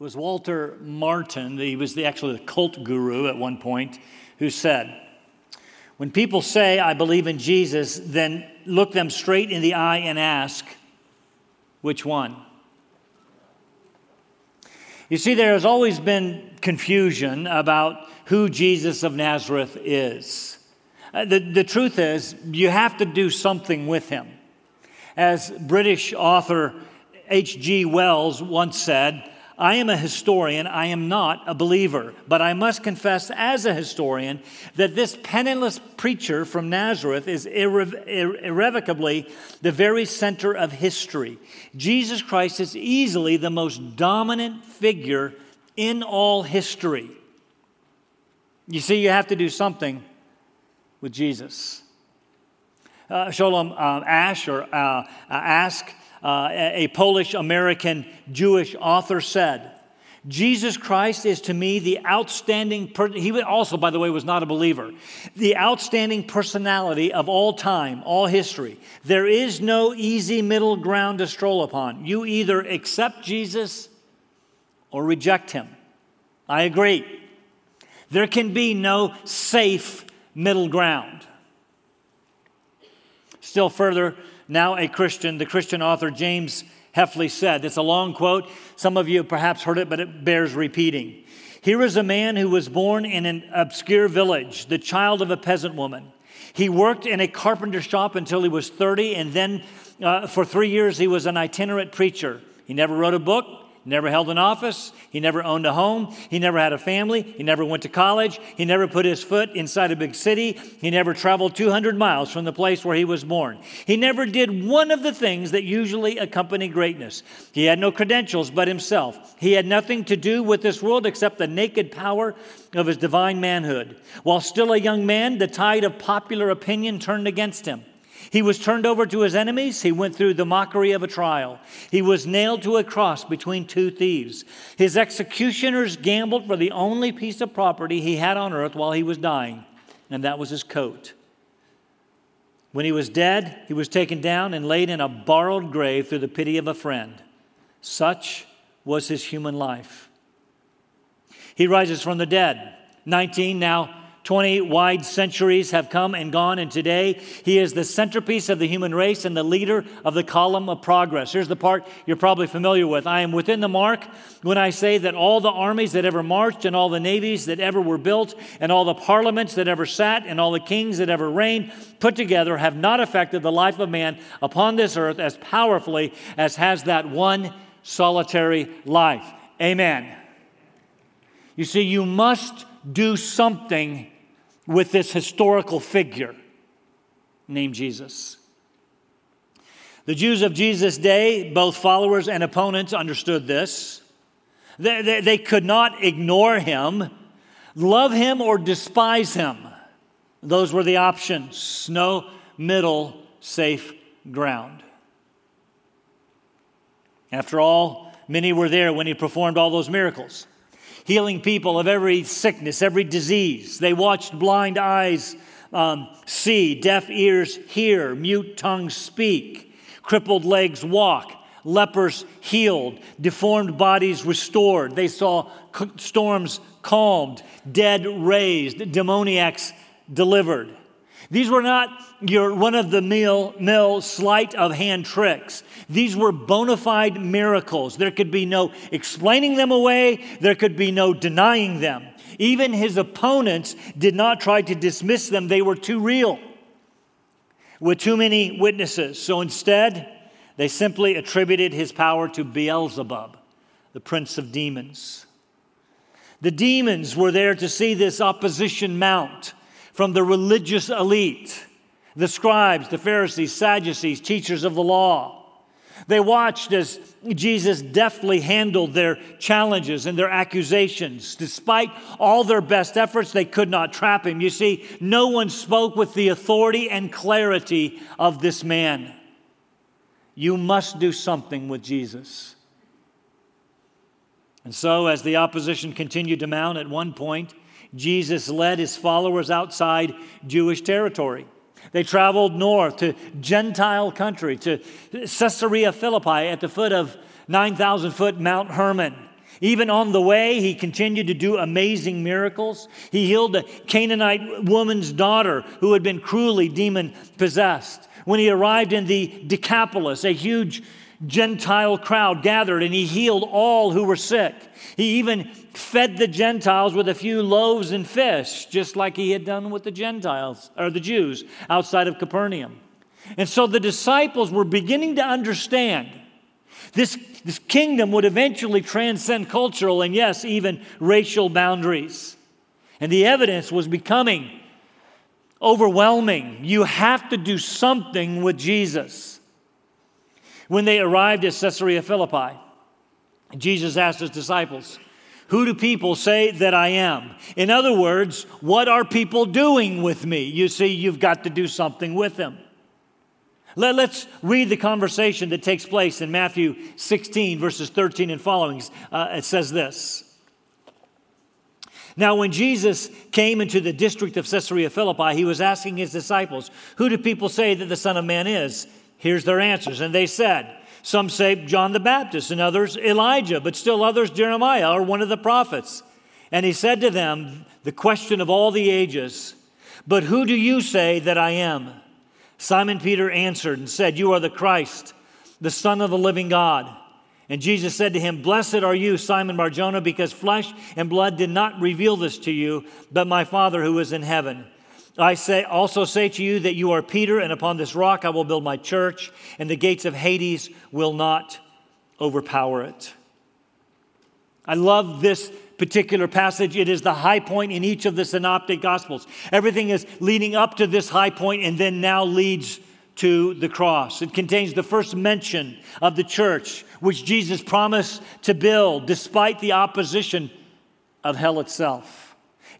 was Walter Martin. He was the, actually the cult guru at one point who said, When people say, I believe in Jesus, then look them straight in the eye and ask, which one? You see, there has always been confusion about who Jesus of Nazareth is. Uh, the, the truth is, you have to do something with him. As British author H.G. Wells once said, I am a historian, I am not a believer, but I must confess as a historian that this penniless preacher from Nazareth is irre- irrevocably the very center of history. Jesus Christ is easily the most dominant figure in all history. You see, you have to do something with Jesus. Uh, Sholem uh, Asch or uh, uh Ask uh, a Polish American Jewish author said, Jesus Christ is to me the outstanding, per- he also, by the way, was not a believer, the outstanding personality of all time, all history. There is no easy middle ground to stroll upon. You either accept Jesus or reject him. I agree. There can be no safe middle ground. Still further, now a Christian, the Christian author James Hefley said. It's a long quote. Some of you have perhaps heard it, but it bears repeating. Here is a man who was born in an obscure village, the child of a peasant woman. He worked in a carpenter shop until he was 30, and then uh, for three years he was an itinerant preacher. He never wrote a book, never held an office. He never owned a home. He never had a family. He never went to college. He never put his foot inside a big city. He never traveled 200 miles from the place where he was born. He never did one of the things that usually accompany greatness. He had no credentials but himself. He had nothing to do with this world except the naked power of his divine manhood. While still a young man, the tide of popular opinion turned against him. He was turned over to his enemies. He went through the mockery of a trial. He was nailed to a cross between two thieves. His executioners gambled for the only piece of property he had on earth while he was dying, and that was his coat. When he was dead, he was taken down and laid in a borrowed grave through the pity of a friend. Such was his human life. He rises from the dead. 19 now 20 wide centuries have come and gone, and today he is the centerpiece of the human race and the leader of the column of progress. Here's the part you're probably familiar with. I am within the mark when I say that all the armies that ever marched, and all the navies that ever were built, and all the parliaments that ever sat, and all the kings that ever reigned, put together, have not affected the life of man upon this earth as powerfully as has that one solitary life. Amen. You see, you must do something with this historical figure named Jesus. The Jews of Jesus' day, both followers and opponents, understood this. They, they, they, could not ignore him, love him, or despise him. Those were the options. No middle safe ground. After all, many were there when he performed all those miracles healing people of every sickness, every disease. They watched blind eyes um, see, deaf ears hear, mute tongues speak, crippled legs walk, lepers healed, deformed bodies restored. They saw storms calmed, dead raised, demoniacs delivered. These were not your run of the mill, mill sleight of hand tricks. These were bona fide miracles. There could be no explaining them away, there could be no denying them. Even his opponents did not try to dismiss them, they were too real with too many witnesses. So instead, they simply attributed his power to Beelzebub, the prince of demons. The demons were there to see this opposition mount from the religious elite, the scribes, the Pharisees, Sadducees, teachers of the law. They watched as Jesus deftly handled their challenges and their accusations. Despite all their best efforts, they could not trap him. You see, no one spoke with the authority and clarity of this man. You must do something with Jesus. And so, as the opposition continued to mount, at one point, Jesus led his followers outside Jewish territory. They traveled north to Gentile country, to Caesarea Philippi at the foot of 9,000 foot Mount Hermon. Even on the way, he continued to do amazing miracles. He healed a Canaanite woman's daughter who had been cruelly demon possessed. When he arrived in the Decapolis, a huge Gentile crowd gathered and he healed all who were sick. He even fed the Gentiles with a few loaves and fish, just like he had done with the Gentiles or the Jews outside of Capernaum. And so the disciples were beginning to understand this, this kingdom would eventually transcend cultural and, yes, even racial boundaries. And the evidence was becoming overwhelming. You have to do something with Jesus. When they arrived at Caesarea Philippi, Jesus asked his disciples, Who do people say that I am? In other words, what are people doing with me? You see, you've got to do something with them. Let, us read the conversation that takes place in Matthew 16, verses 13 and following. Uh, it says this Now, when Jesus came into the district of Caesarea Philippi, he was asking his disciples, Who do people say that the Son of Man is? Here's their answers. And they said, Some say John the Baptist, and others Elijah, but still others Jeremiah or one of the prophets. And he said to them, The question of all the ages, But who do you say that I am? Simon Peter answered and said, You are the Christ, the Son of the living God. And Jesus said to him, Blessed are you, Simon Barjona, because flesh and blood did not reveal this to you, but my Father who is in heaven. I say, also say to you that you are Peter, and upon this rock I will build my church, and the gates of Hades will not overpower it. I love this particular passage. It is the high point in each of the synoptic gospels. Everything is leading up to this high point and then now leads to the cross. It contains the first mention of the church, which Jesus promised to build despite the opposition of hell itself.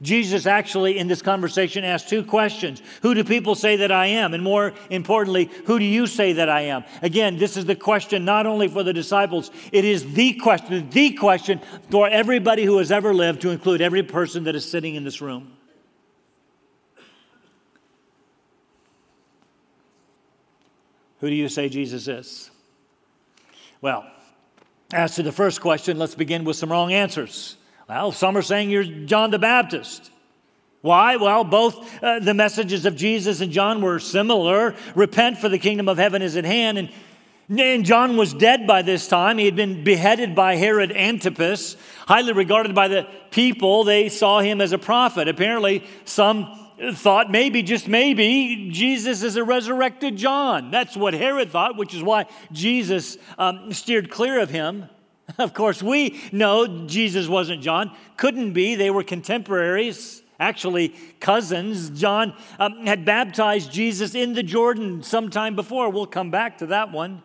Jesus actually, in this conversation, asked two questions Who do people say that I am? And more importantly, who do you say that I am? Again, this is the question not only for the disciples, it is the question, the question for everybody who has ever lived, to include every person that is sitting in this room. Who do you say Jesus is? Well, as to the first question, let's begin with some wrong answers. Well, some are saying you're John the Baptist. Why? Well, both uh, the messages of Jesus and John were similar. Repent, for the kingdom of heaven is at hand. And, and John was dead by this time. He had been beheaded by Herod Antipas, highly regarded by the people. They saw him as a prophet. Apparently, some thought maybe, just maybe, Jesus is a resurrected John. That's what Herod thought, which is why Jesus um, steered clear of him. Of course, we know Jesus wasn't John, couldn't be. They were contemporaries, actually cousins. John um, had baptized Jesus in the Jordan sometime before. We'll come back to that one.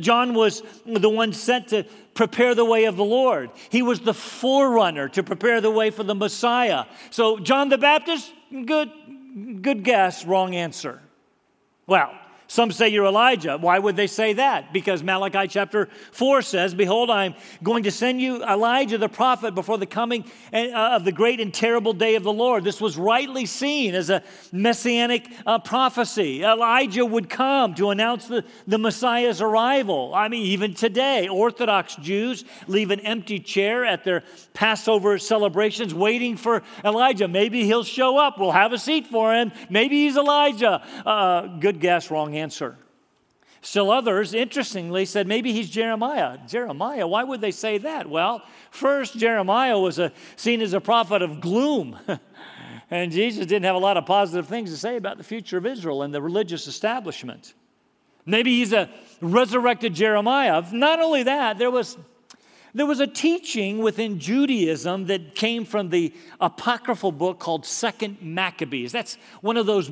John was the one sent to prepare the way of the Lord. He was the forerunner to prepare the way for the Messiah. So, John the Baptist, good, good guess, wrong answer. Well, some say you're Elijah. Why would they say that? Because Malachi chapter 4 says, Behold, I'm going to send you Elijah the prophet before the coming uh, of the great and terrible day of the Lord. This was rightly seen as a messianic uh, prophecy. Elijah would come to announce the, the Messiah's arrival. I mean, even today, Orthodox Jews leave an empty chair at their Passover celebrations waiting for Elijah. Maybe he'll show up. We'll have a seat for him. Maybe he's Elijah. Uh, good guess, wrong answer. Still others, interestingly, said maybe he's Jeremiah. Jeremiah, why would they say that? Well, first, Jeremiah was a, seen as a prophet of gloom. and Jesus didn't have a lot of positive things to say about the future of Israel and the religious establishment. Maybe he's a resurrected Jeremiah. Not only that, there was, there was a teaching within Judaism that came from the apocryphal book called Second Maccabees. That's one of those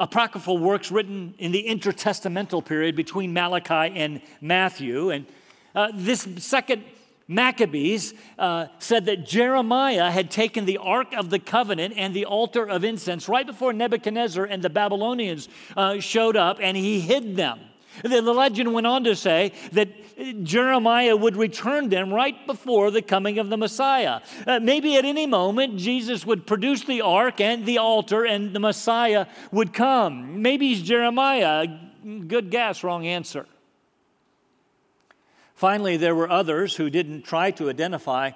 apocryphal works written in the intertestamental period between Malachi and Matthew. And uh, this second Maccabees uh, said that Jeremiah had taken the Ark of the Covenant and the altar of incense right before Nebuchadnezzar and the Babylonians uh, showed up, and he hid them. The legend went on to say that Jeremiah would return them right before the coming of the Messiah. Uh, maybe at any moment, Jesus would produce the ark and the altar, and the Messiah would come. Maybe he's Jeremiah. Good guess, wrong answer. Finally, there were others who didn't try to identify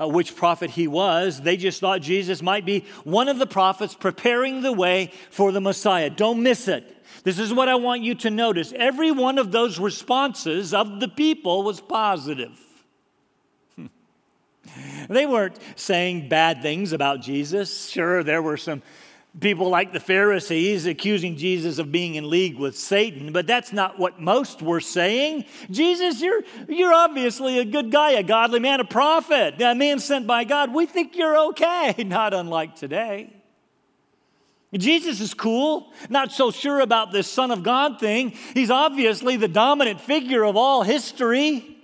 uh, which prophet he was. They just thought Jesus might be one of the prophets preparing the way for the Messiah. Don't miss it. This is what I want you to notice. Every one of those responses of the people was positive. They weren't saying bad things about Jesus. Sure, there were some people like the Pharisees accusing Jesus of being in league with Satan, but that's not what most were saying. Jesus, you're, you're obviously a good guy, a godly man, a prophet, a man sent by God. We think you're okay, not unlike today. Jesus is cool, not so sure about this Son of God thing. He's obviously the dominant figure of all history.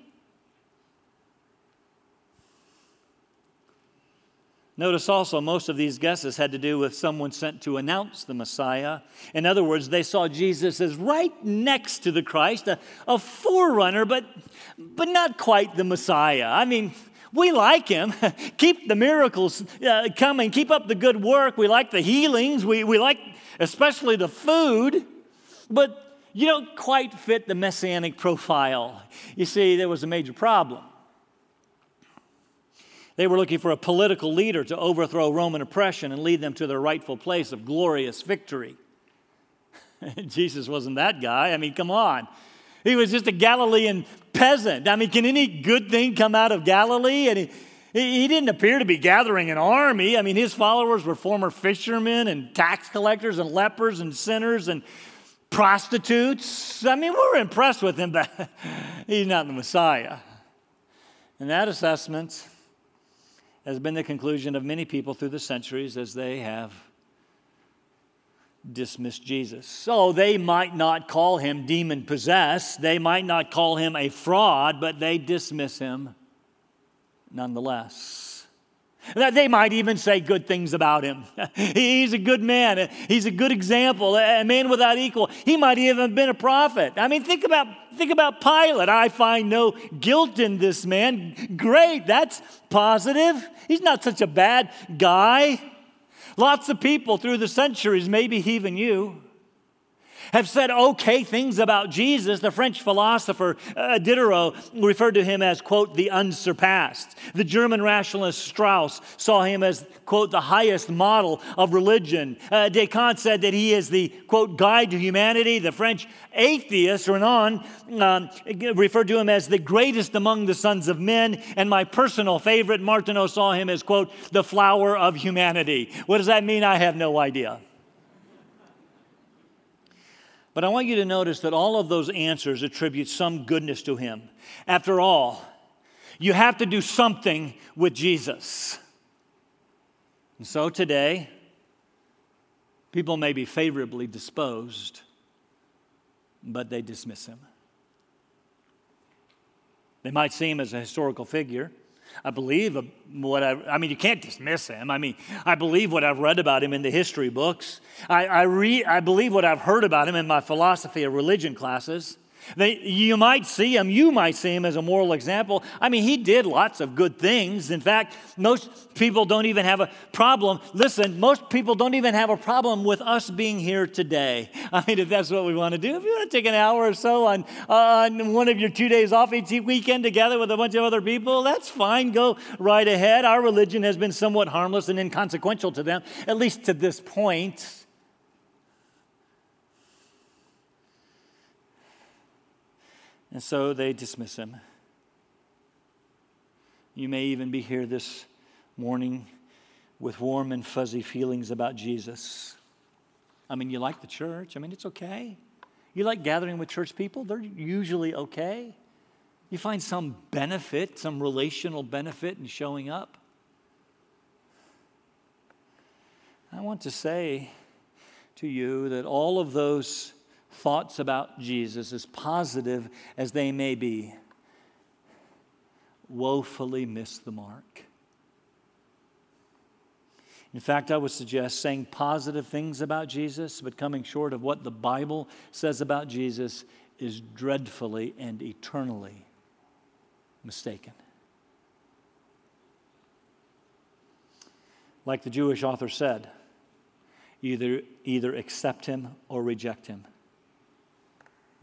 Notice also, most of these guesses had to do with someone sent to announce the Messiah. In other words, they saw Jesus as right next to the Christ, a, a forerunner, but, but not quite the Messiah. I mean, we like him. keep the miracles uh, coming, keep up the good work. We like the healings, we, we like especially the food, but you don't quite fit the messianic profile. You see, there was a major problem. They were looking for a political leader to overthrow Roman oppression and lead them to their rightful place of glorious victory. Jesus wasn't that guy. I mean, come on. He was just a Galilean peasant. I mean, can any good thing come out of Galilee? And he, he didn't appear to be gathering an army. I mean, his followers were former fishermen and tax collectors and lepers and sinners and prostitutes. I mean, we were impressed with him, but he's not the Messiah. And that assessment has been the conclusion of many people through the centuries as they have dismissed Jesus. So they might not call him demon possessed, they might not call him a fraud, but they dismiss him nonetheless. They might even say good things about him. He's a good man. He's a good example, a man without equal. He might even have been a prophet. I mean, think about, think about Pilate. I find no guilt in this man. Great, that's positive. He's not such a bad guy. Lots of people through the centuries, maybe even you, have said okay things about Jesus. The French philosopher uh, Diderot referred to him as, quote, the unsurpassed. The German rationalist Strauss saw him as, quote, the highest model of religion. Uh, Descartes said that he is the, quote, guide to humanity. The French atheist Renan um, referred to him as the greatest among the sons of men. And my personal favorite, Martineau, saw him as, quote, the flower of humanity. What does that mean? I have no idea. But I want you to notice that all of those answers attribute some goodness to him. After all, you have to do something with Jesus. And so today, people may be favorably disposed, but they dismiss him. They might see him as a historical figure. I believe what I, I mean, you can't dismiss him. I mean, I believe what I've read about him in the history books. I, I, re, I believe what I've heard about him in my philosophy of religion classes. They, you might see him, you might see him as a moral example. I mean, he did lots of good things. In fact, most people don't even have a problem. Listen, most people don't even have a problem with us being here today. I mean, if that's what we want to do, if you want to take an hour or so on, on one of your two days off each weekend together with a bunch of other people, that's fine. Go right ahead. Our religion has been somewhat harmless and inconsequential to them, at least to this point. And so they dismiss him. You may even be here this morning with warm and fuzzy feelings about Jesus. I mean, you like the church. I mean, it's okay. You like gathering with church people, they're usually okay. You find some benefit, some relational benefit in showing up. I want to say to you that all of those thoughts about Jesus, as positive as they may be, woefully miss the mark. In fact, I would suggest saying positive things about Jesus, but coming short of what the Bible says about Jesus is dreadfully and eternally mistaken. Like the Jewish author said, either, either accept him or reject him.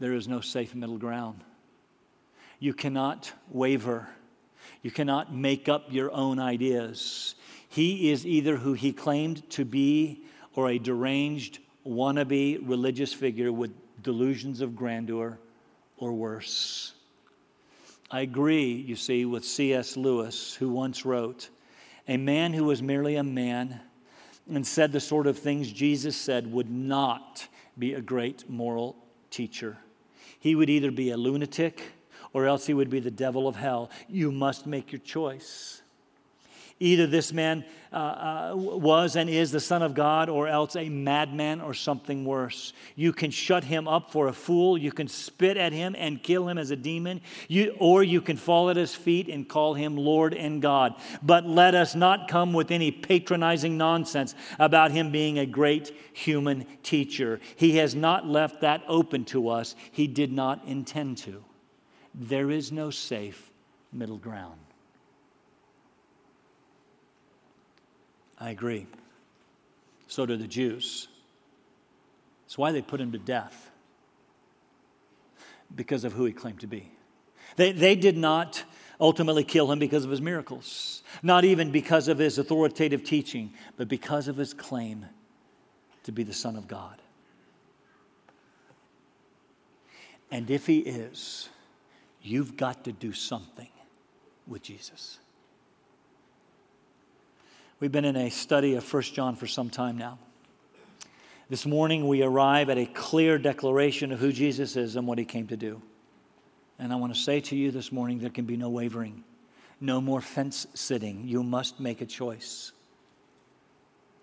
There is no safe middle ground. You cannot waver. You cannot make up your own ideas. He is either who he claimed to be or a deranged, wannabe religious figure with delusions of grandeur or worse. I agree, you see, with C.S. Lewis, who once wrote A man who was merely a man and said the sort of things Jesus said would not be a great moral teacher. He would either be a lunatic or else he would be the devil of hell. You must make your choice. Either this man uh, uh, was and is the Son of God, or else a madman or something worse. You can shut him up for a fool. You can spit at him and kill him as a demon. You, or you can fall at his feet and call him Lord and God. But let us not come with any patronizing nonsense about him being a great human teacher. He has not left that open to us, he did not intend to. There is no safe middle ground. I agree. So do the Jews. That's why they put him to death, because of who he claimed to be. They, they did not ultimately kill him because of his miracles, not even because of his authoritative teaching, but because of his claim to be the Son of God. And if he is, you've got to do something with Jesus. We've been in a study of 1 John for some time now. This morning, we arrive at a clear declaration of who Jesus is and what he came to do. And I want to say to you this morning there can be no wavering, no more fence sitting. You must make a choice.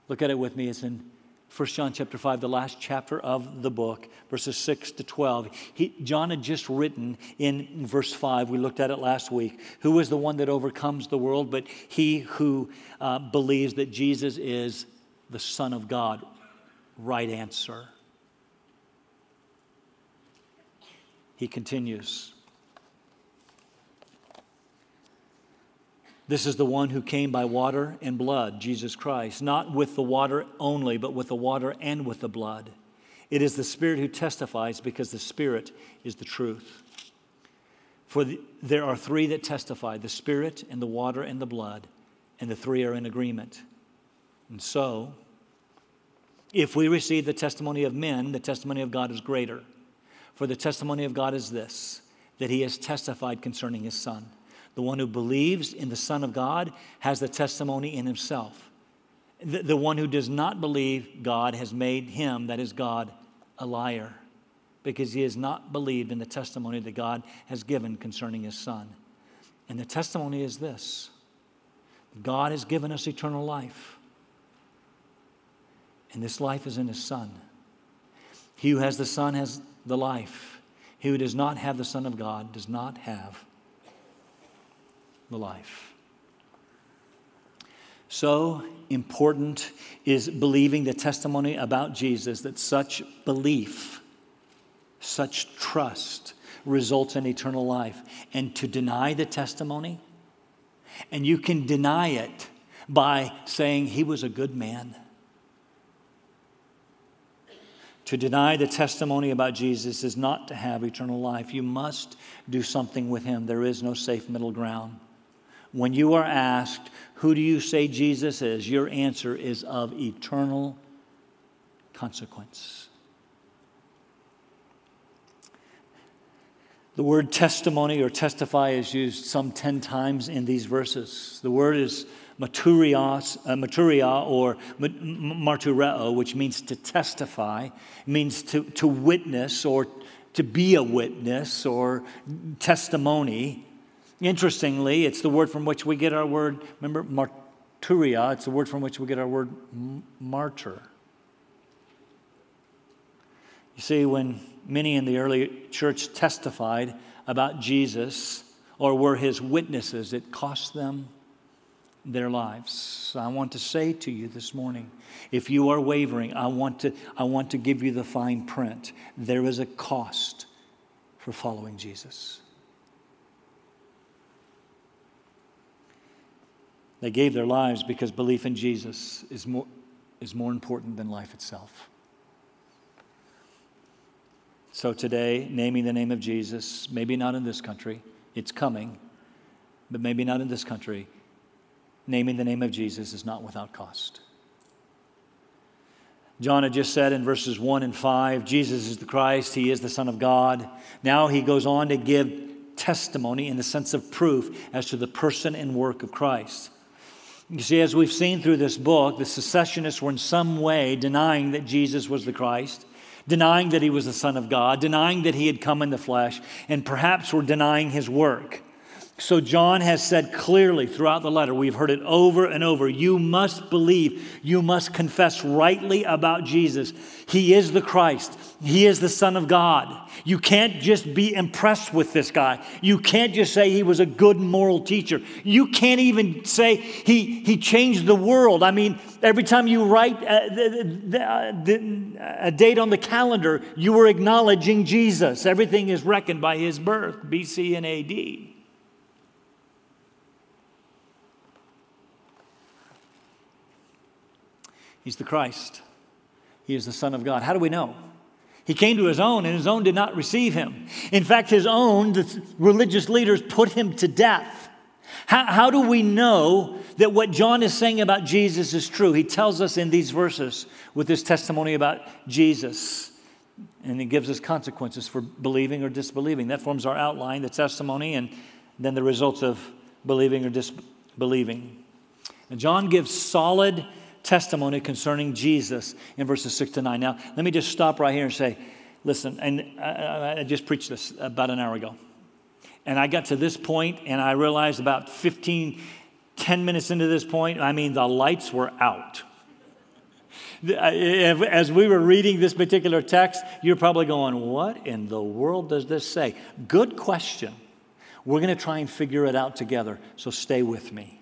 Look at it with me. It's in 1 John chapter 5, the last chapter of the book, verses 6 to 12. He, John had just written in verse 5, we looked at it last week, who is the one that overcomes the world, but he who uh, believes that Jesus is the Son of God. Right answer. He continues. This is the one who came by water and blood, Jesus Christ, not with the water only, but with the water and with the blood. It is the Spirit who testifies because the Spirit is the truth. For the, there are three that testify the Spirit and the water and the blood, and the three are in agreement. And so, if we receive the testimony of men, the testimony of God is greater. For the testimony of God is this that he has testified concerning his Son. The one who believes in the Son of God has the testimony in himself. The, the one who does not believe God has made him, that is God, a liar because he has not believed in the testimony that God has given concerning his Son. And the testimony is this God has given us eternal life, and this life is in his Son. He who has the Son has the life. He who does not have the Son of God does not have the life. So important is believing the testimony about Jesus that such belief, such trust results in eternal life. And to deny the testimony, and you can deny it by saying he was a good man. To deny the testimony about Jesus is not to have eternal life. You must do something with him. There is no safe middle ground. When you are asked, Who do you say Jesus is? your answer is of eternal consequence. The word testimony or testify is used some 10 times in these verses. The word is maturios, uh, maturia or martureo, which means to testify, means to, to witness or to be a witness or testimony. Interestingly, it's the word from which we get our word, remember, marturia, it's the word from which we get our word martyr. You see, when many in the early church testified about Jesus or were his witnesses, it cost them their lives. I want to say to you this morning if you are wavering, I want to, I want to give you the fine print. There is a cost for following Jesus. They gave their lives because belief in Jesus is more, is more important than life itself. So today, naming the name of Jesus, maybe not in this country, It's coming, but maybe not in this country. Naming the name of Jesus is not without cost. John had just said in verses 1 and 5 Jesus is the Christ, He is the Son of God. Now he goes on to give testimony in the sense of proof as to the person and work of Christ. You see, as we've seen through this book, the secessionists were in some way denying that Jesus was the Christ, denying that he was the Son of God, denying that he had come in the flesh, and perhaps were denying his work. So, John has said clearly throughout the letter, we've heard it over and over you must believe, you must confess rightly about Jesus. He is the Christ, He is the Son of God. You can't just be impressed with this guy. You can't just say he was a good moral teacher. You can't even say he, he changed the world. I mean, every time you write uh, a, a, uh, uh, a date on the calendar, you are acknowledging Jesus. Everything is reckoned by his birth, BC and AD. He's the Christ. He is the Son of God. How do we know? He came to his own, and his own did not receive him. In fact, his own, the religious leaders, put him to death. How, how, do we know that what John is saying about Jesus is true? He tells us in these verses with his testimony about Jesus, and he gives us consequences for believing or disbelieving. That forms our outline, the testimony, and then the results of believing or disbelieving. And John gives solid testimony concerning Jesus in verses 6 to 9. Now, let me just stop right here and say, listen, and I, I just preached this about an hour ago. And I got to this point, and I realized about 15, 10 minutes into this point, I mean, the lights were out. As we were reading this particular text, you're probably going, What in the world does this say? Good question. We're going to try and figure it out together, so stay with me.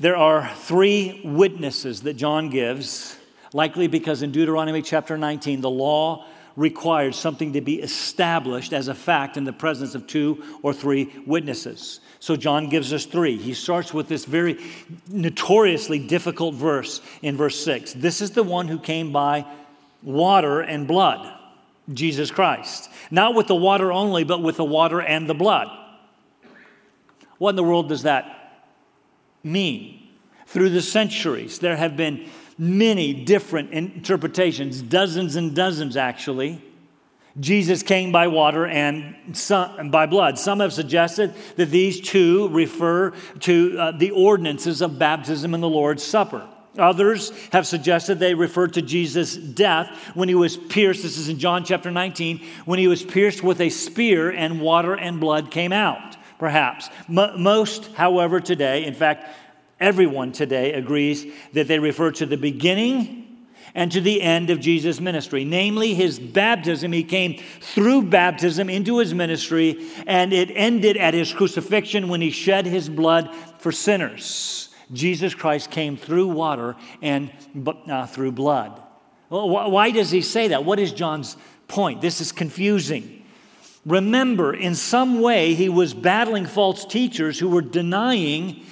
There are three witnesses that John gives, likely because in Deuteronomy chapter 19, the law required something to be established as a fact in the presence of two or three witnesses. So John gives us three. He starts with this very notoriously difficult verse in verse 6. This is the one who came by water and blood, Jesus Christ. Not with the water only, but with the water and the blood. What in the world does that mean? Through the centuries, there have been many different interpretations, dozens and dozens actually. Jesus came by water and some, by blood. Some have suggested that these two refer to uh, the ordinances of baptism and the Lord's Supper. Others have suggested they refer to Jesus' death when he was pierced. This is in John chapter 19, when he was pierced with a spear and water and blood came out perhaps. M- most, however, today, in fact, everyone today agrees that they refer to the beginning and to the end of Jesus' ministry, namely his baptism. He came through baptism into his ministry, and it ended at his crucifixion when he shed his blood for sinners. Jesus Christ came through water and uh, through blood. Why does he say that? What is John's point? This is confusing. Remember, in some way, he was battling false teachers who were denying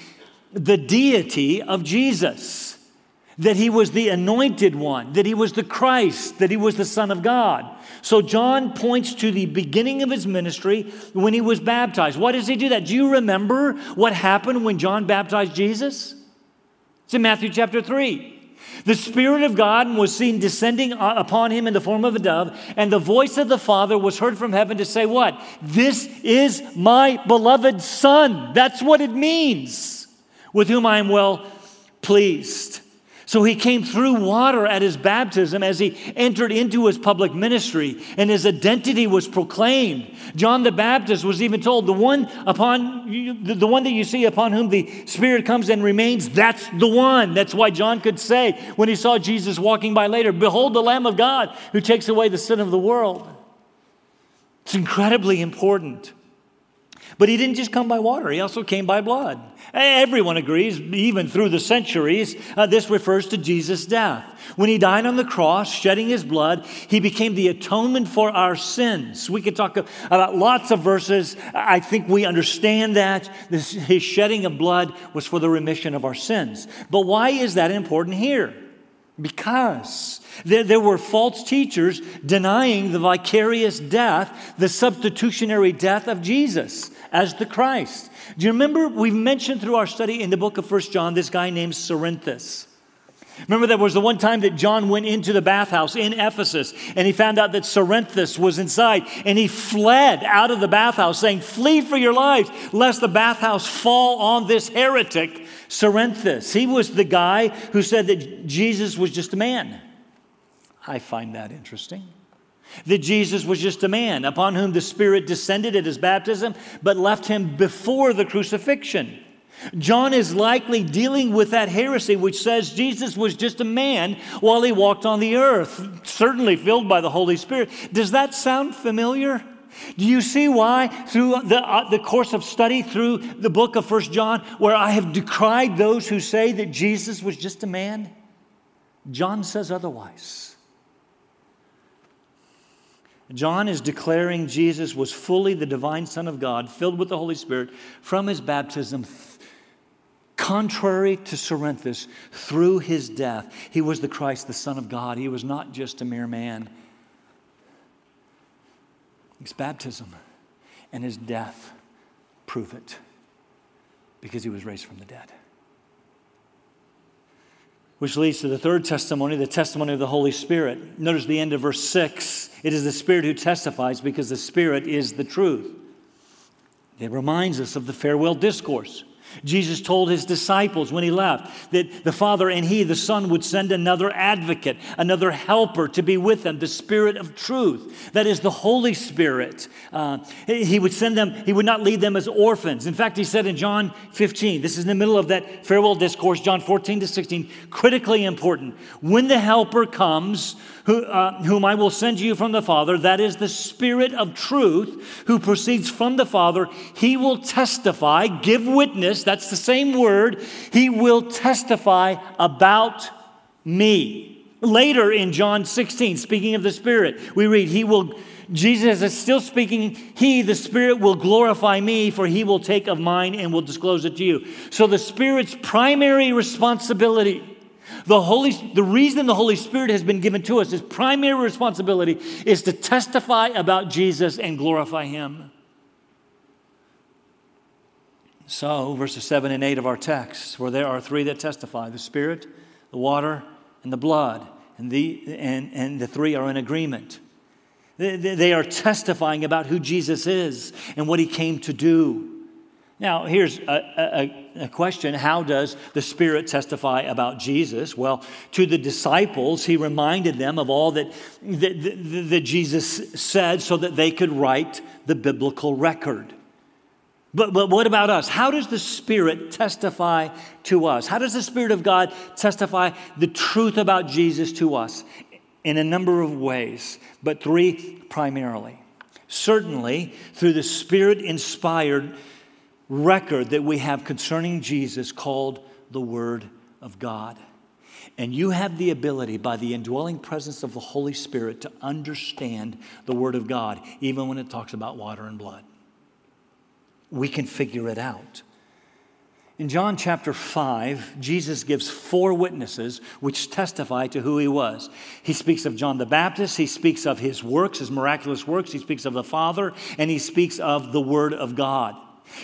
the deity of Jesus, that he was the anointed one, that he was the Christ, that he was the Son of God. So John points to the beginning of his ministry when he was baptized. Why does he do that? Do you remember what happened when John baptized Jesus? It's in Matthew chapter 3. The Spirit of God was seen descending uh, upon him in the form of a dove, and the voice of the Father was heard from heaven to say, What? This is my beloved Son. That's what it means, with whom I am well pleased. So he came through water at his baptism as he entered into his public ministry, and his identity was proclaimed. John the Baptist was even told, "The one upon the one that you see upon whom the Spirit comes and remains, that's the one." That's why John could say when he saw Jesus walking by later, "Behold the Lamb of God who takes away the sin of the world." It's incredibly important. But he didn't just come by water, he also came by blood. Everyone agrees, even through the centuries, uh, this refers to Jesus' death. When he died on the cross, shedding his blood, he became the atonement for our sins. We could talk about lots of verses. I think we understand that. This, his shedding of blood was for the remission of our sins. But why is that important here? Because there, there, were false teachers denying the vicarious death, the substitutionary death of Jesus as the Christ. Do you remember? We've mentioned through our study in the book of First John this guy named Cerinthus. Remember, there was the one time that John went into the bathhouse in Ephesus and he found out that Cerinthus was inside and he fled out of the bathhouse saying, Flee for your lives, lest the bathhouse fall on this heretic, Cerinthus. He was the guy who said that Jesus was just a man. I find that interesting. That Jesus was just a man upon whom the Spirit descended at his baptism, but left him before the crucifixion. John is likely dealing with that heresy which says Jesus was just a man while he walked on the earth, certainly filled by the Holy Spirit. Does that sound familiar? Do you see why, through the, uh, the course of study through the book of First John, where I have decried those who say that Jesus was just a man? John says otherwise. John is declaring Jesus was fully the divine Son of God, filled with the Holy Spirit from his baptism Contrary to Cerinthus, through his death, he was the Christ, the Son of God. He was not just a mere man. His baptism and his death prove it because he was raised from the dead. Which leads to the third testimony, the testimony of the Holy Spirit. Notice the end of verse 6. It is the Spirit who testifies because the Spirit is the truth. It reminds us of the farewell discourse. Jesus told his disciples when he left that the Father and he, the Son, would send another advocate, another helper to be with them, the Spirit of truth. That is the Holy Spirit. Uh, he would send them, he would not leave them as orphans. In fact, he said in John 15, this is in the middle of that farewell discourse, John 14 to 16, critically important. When the helper comes, who, uh, whom I will send you from the Father, that is the Spirit of truth who proceeds from the Father, he will testify, give witness, that's the same word, he will testify about me. Later in John 16, speaking of the Spirit, we read, He will, Jesus is still speaking, He, the Spirit, will glorify me, for He will take of mine and will disclose it to you. So the Spirit's primary responsibility the, Holy, the reason the Holy Spirit has been given to us, his primary responsibility is to testify about Jesus and glorify him. So, verses 7 and 8 of our text, where there are three that testify the Spirit, the water, and the blood, and the, and, and the three are in agreement. They, they are testifying about who Jesus is and what he came to do. Now, here's a, a, a, question How does the Spirit testify about Jesus? Well, to the disciples, he reminded them of all that, that, that, that Jesus said so that they could write the biblical record. But, but what about us? How does the Spirit testify to us? How does the Spirit of God testify the truth about Jesus to us? In a number of ways, but three primarily. Certainly, through the Spirit inspired record that we have concerning Jesus called the Word of God. And you have the ability, by the indwelling presence of the Holy Spirit, to understand the Word of God, even when it talks about water and blood. We can figure it out. In John chapter 5, Jesus gives four witnesses which testify to who he was. He speaks of John the Baptist, he speaks of his works, his miraculous works, he speaks of the Father, and he speaks of the Word of God.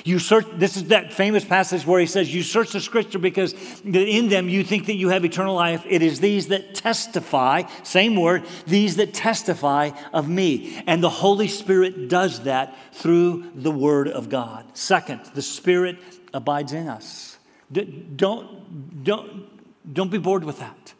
You search, this is that famous passage where he says, You search the scripture because in them you think that you have eternal life. It is these that testify, same word, these that testify of me. And the Holy Spirit does that through the word of God. Second, the Spirit abides in us. Don't, don't, don't be bored with that.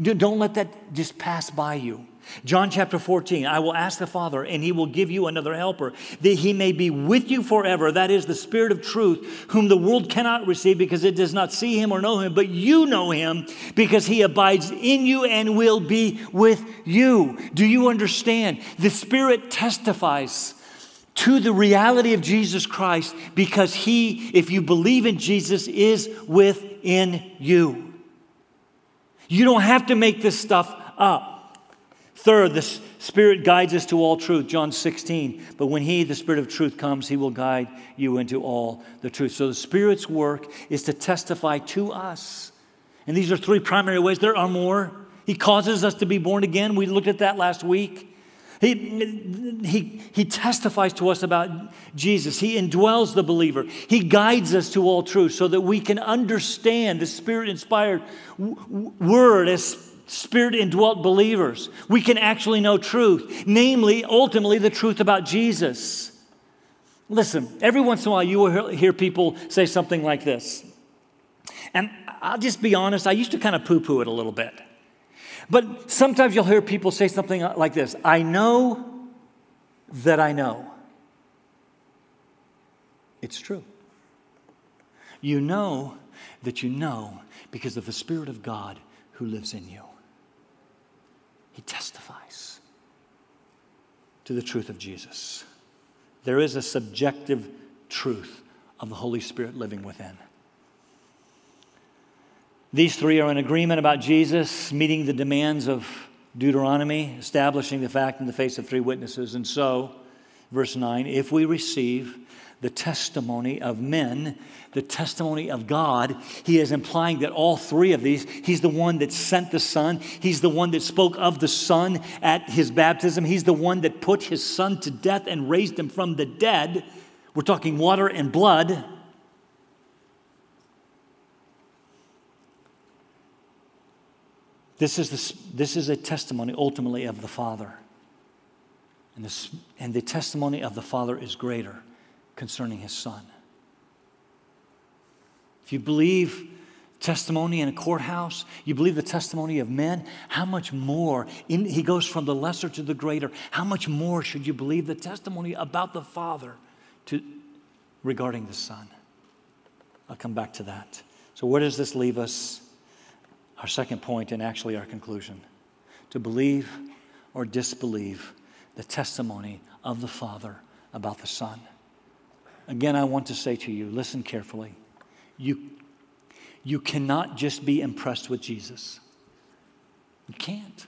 Don't let that just pass by you. John chapter 14, I will ask the Father, and he will give you another helper, that he may be with you forever. That is the Spirit of truth, whom the world cannot receive because it does not see him or know him, but you know him because he abides in you and will be with you. Do you understand? The Spirit testifies to the reality of Jesus Christ because he, if you believe in Jesus, is within you. You don't have to make this stuff up. Third, the Spirit guides us to all truth, John 16. But when He, the Spirit of truth, comes, He will guide you into all the truth. So the Spirit's work is to testify to us And these are three primary ways. There are more. He causes us to be born again. We looked at that last week. He, he, he testifies to us about Jesus. He indwells the believer. He guides us to all truth so that we can understand the Spirit inspired word as Spirit indwelt believers. We can actually know truth, namely, ultimately, the truth about Jesus. Listen, every once in a while you will hear people say something like this. And I'll just be honest, I used to kind of poo poo it a little bit. But sometimes you'll hear people say something like this I know that I know. It's true. You know that you know because of the Spirit of God who lives in you. He testifies to the truth of Jesus. There is a subjective truth of the Holy Spirit living within. These three are in agreement about Jesus meeting the demands of Deuteronomy, establishing the fact in the face of three witnesses. And so, verse 9, if we receive the testimony of men, the testimony of God, he is implying that all three of these, he's the one that sent the Son, he's the one that spoke of the Son at his baptism, he's the one that put his Son to death and raised him from the dead. We're talking water and blood. This is, the, this is a testimony ultimately of the Father. And, this, and the testimony of the Father is greater concerning his Son. If you believe testimony in a courthouse, you believe the testimony of men, how much more, in, he goes from the lesser to the greater, how much more should you believe the testimony about the Father to, regarding the Son? I'll come back to that. So, where does this leave us? our second point and actually our conclusion to believe or disbelieve the testimony of the Father about the Son. Again, I want to say to you listen carefully. You, you cannot just be impressed with Jesus. You can't.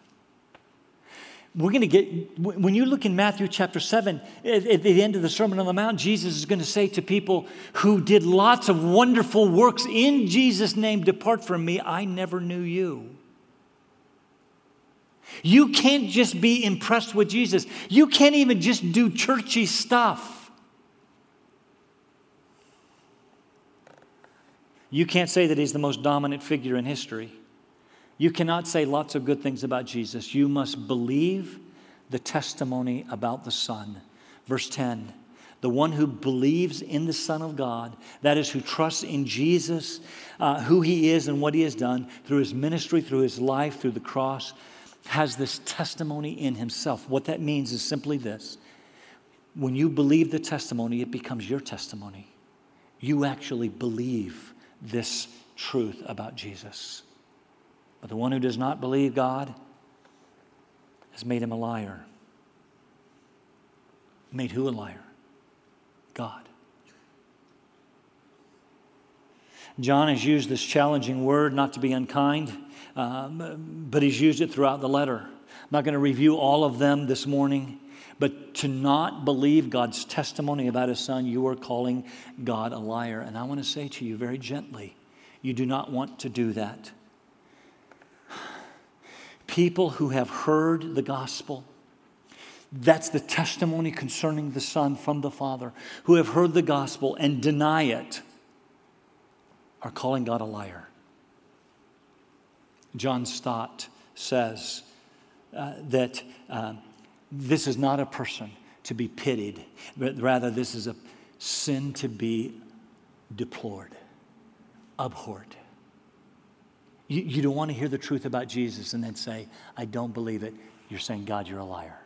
We're going to get, when you look in Matthew chapter 7, at, at, the end of the Sermon on the Mount, Jesus is going to say to people who did lots of wonderful works in Jesus' name, Depart from me, I never knew you. You can't just be impressed with Jesus, you can't even just do churchy stuff. You can't say that he's the most dominant figure in history. You cannot say lots of good things about Jesus. You must believe the testimony about the Son. Verse 10 the one who believes in the Son of God, that is, who trusts in Jesus, uh, who he is and what he has done through his ministry, through his life, through the cross, has this testimony in himself. What that means is simply this when you believe the testimony, it becomes your testimony. You actually believe this truth about Jesus. But the one who does not believe God has made him a liar. Made who a liar? God. John has used this challenging word, not to be unkind, um, but he's used it throughout the letter. I'm not going to review all of them this morning, but to not believe God's testimony about his son, you are calling God a liar. And I want to say to you very gently, you do not want to do that people who have heard the gospel. That's the testimony concerning the Son from the Father, who have heard the gospel and deny it, are calling God a liar. John Stott says uh, that uh, this is not a person to be pitied, but rather this is a sin to be deplored, abhorred. You, you don't want to hear the truth about Jesus and then say, I don't believe it. You're saying, God, you're a liar.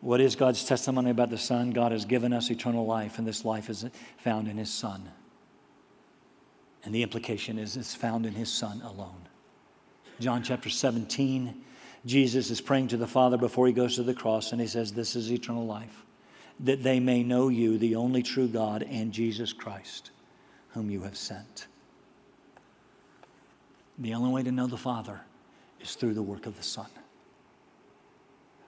What is God's testimony about the Son? God has given us eternal life, and this life is found in His Son. And the implication is it's found in His Son alone. John chapter 17, Jesus is praying to the Father before He goes to the cross, and He says, This is eternal life that they may know you, the only true God, and Jesus Christ, whom you have sent. The only way to know the Father is through the work of the Son.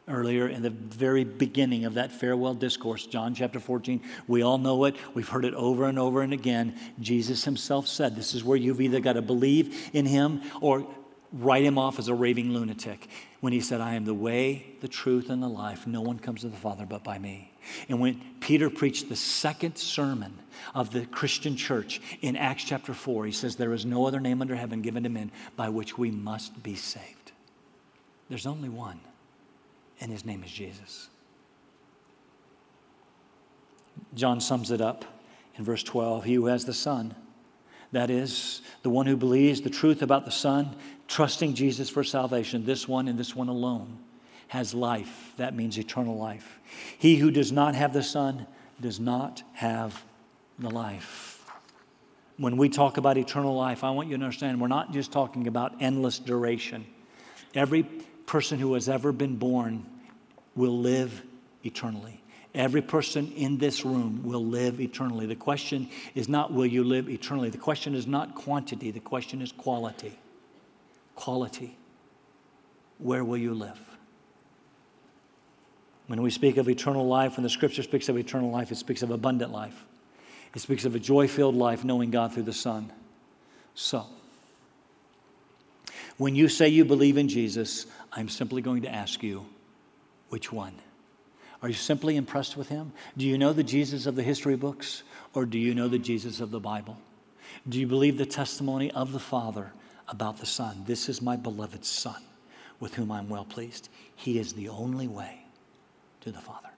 earlier in the very beginning of that farewell discourse, John chapter 14. We all know it. We've heard it over and over and again. Jesus himself said, This is where you've either got to believe in him or write him off as a raving lunatic. When he said, I am the way, the truth, and the life. No one comes to the Father but by me. And when Peter preached the second sermon of the Christian church in Acts chapter 4, he says, There is no other name under heaven given to men by which we must be saved. There's only one and his name is Jesus. John sums it up in verse 12 He who has the Son, that is, the one who believes the truth about the Son, trusting Jesus for salvation, this one and this one alone, has life. That means eternal life. He who does not have the Son does not have the life. When we talk about eternal life, I want you to understand we're not just talking about endless duration. Every person who has ever been born will live eternally. Every person in this room will live eternally. The question is not will you live eternally? The question is not quantity, the question is quality. Quality. Where will you live? When we speak of eternal life, when the scripture speaks of eternal life, it speaks of abundant life. It speaks of a joy filled life knowing God through the Son. So, when you say you believe in Jesus, I'm simply going to ask you which one? Are you simply impressed with him? Do you know the Jesus of the history books or do you know the Jesus of the Bible? Do you believe the testimony of the Father about the Son? This is my beloved Son with whom I'm well pleased. He is the only way to the Father.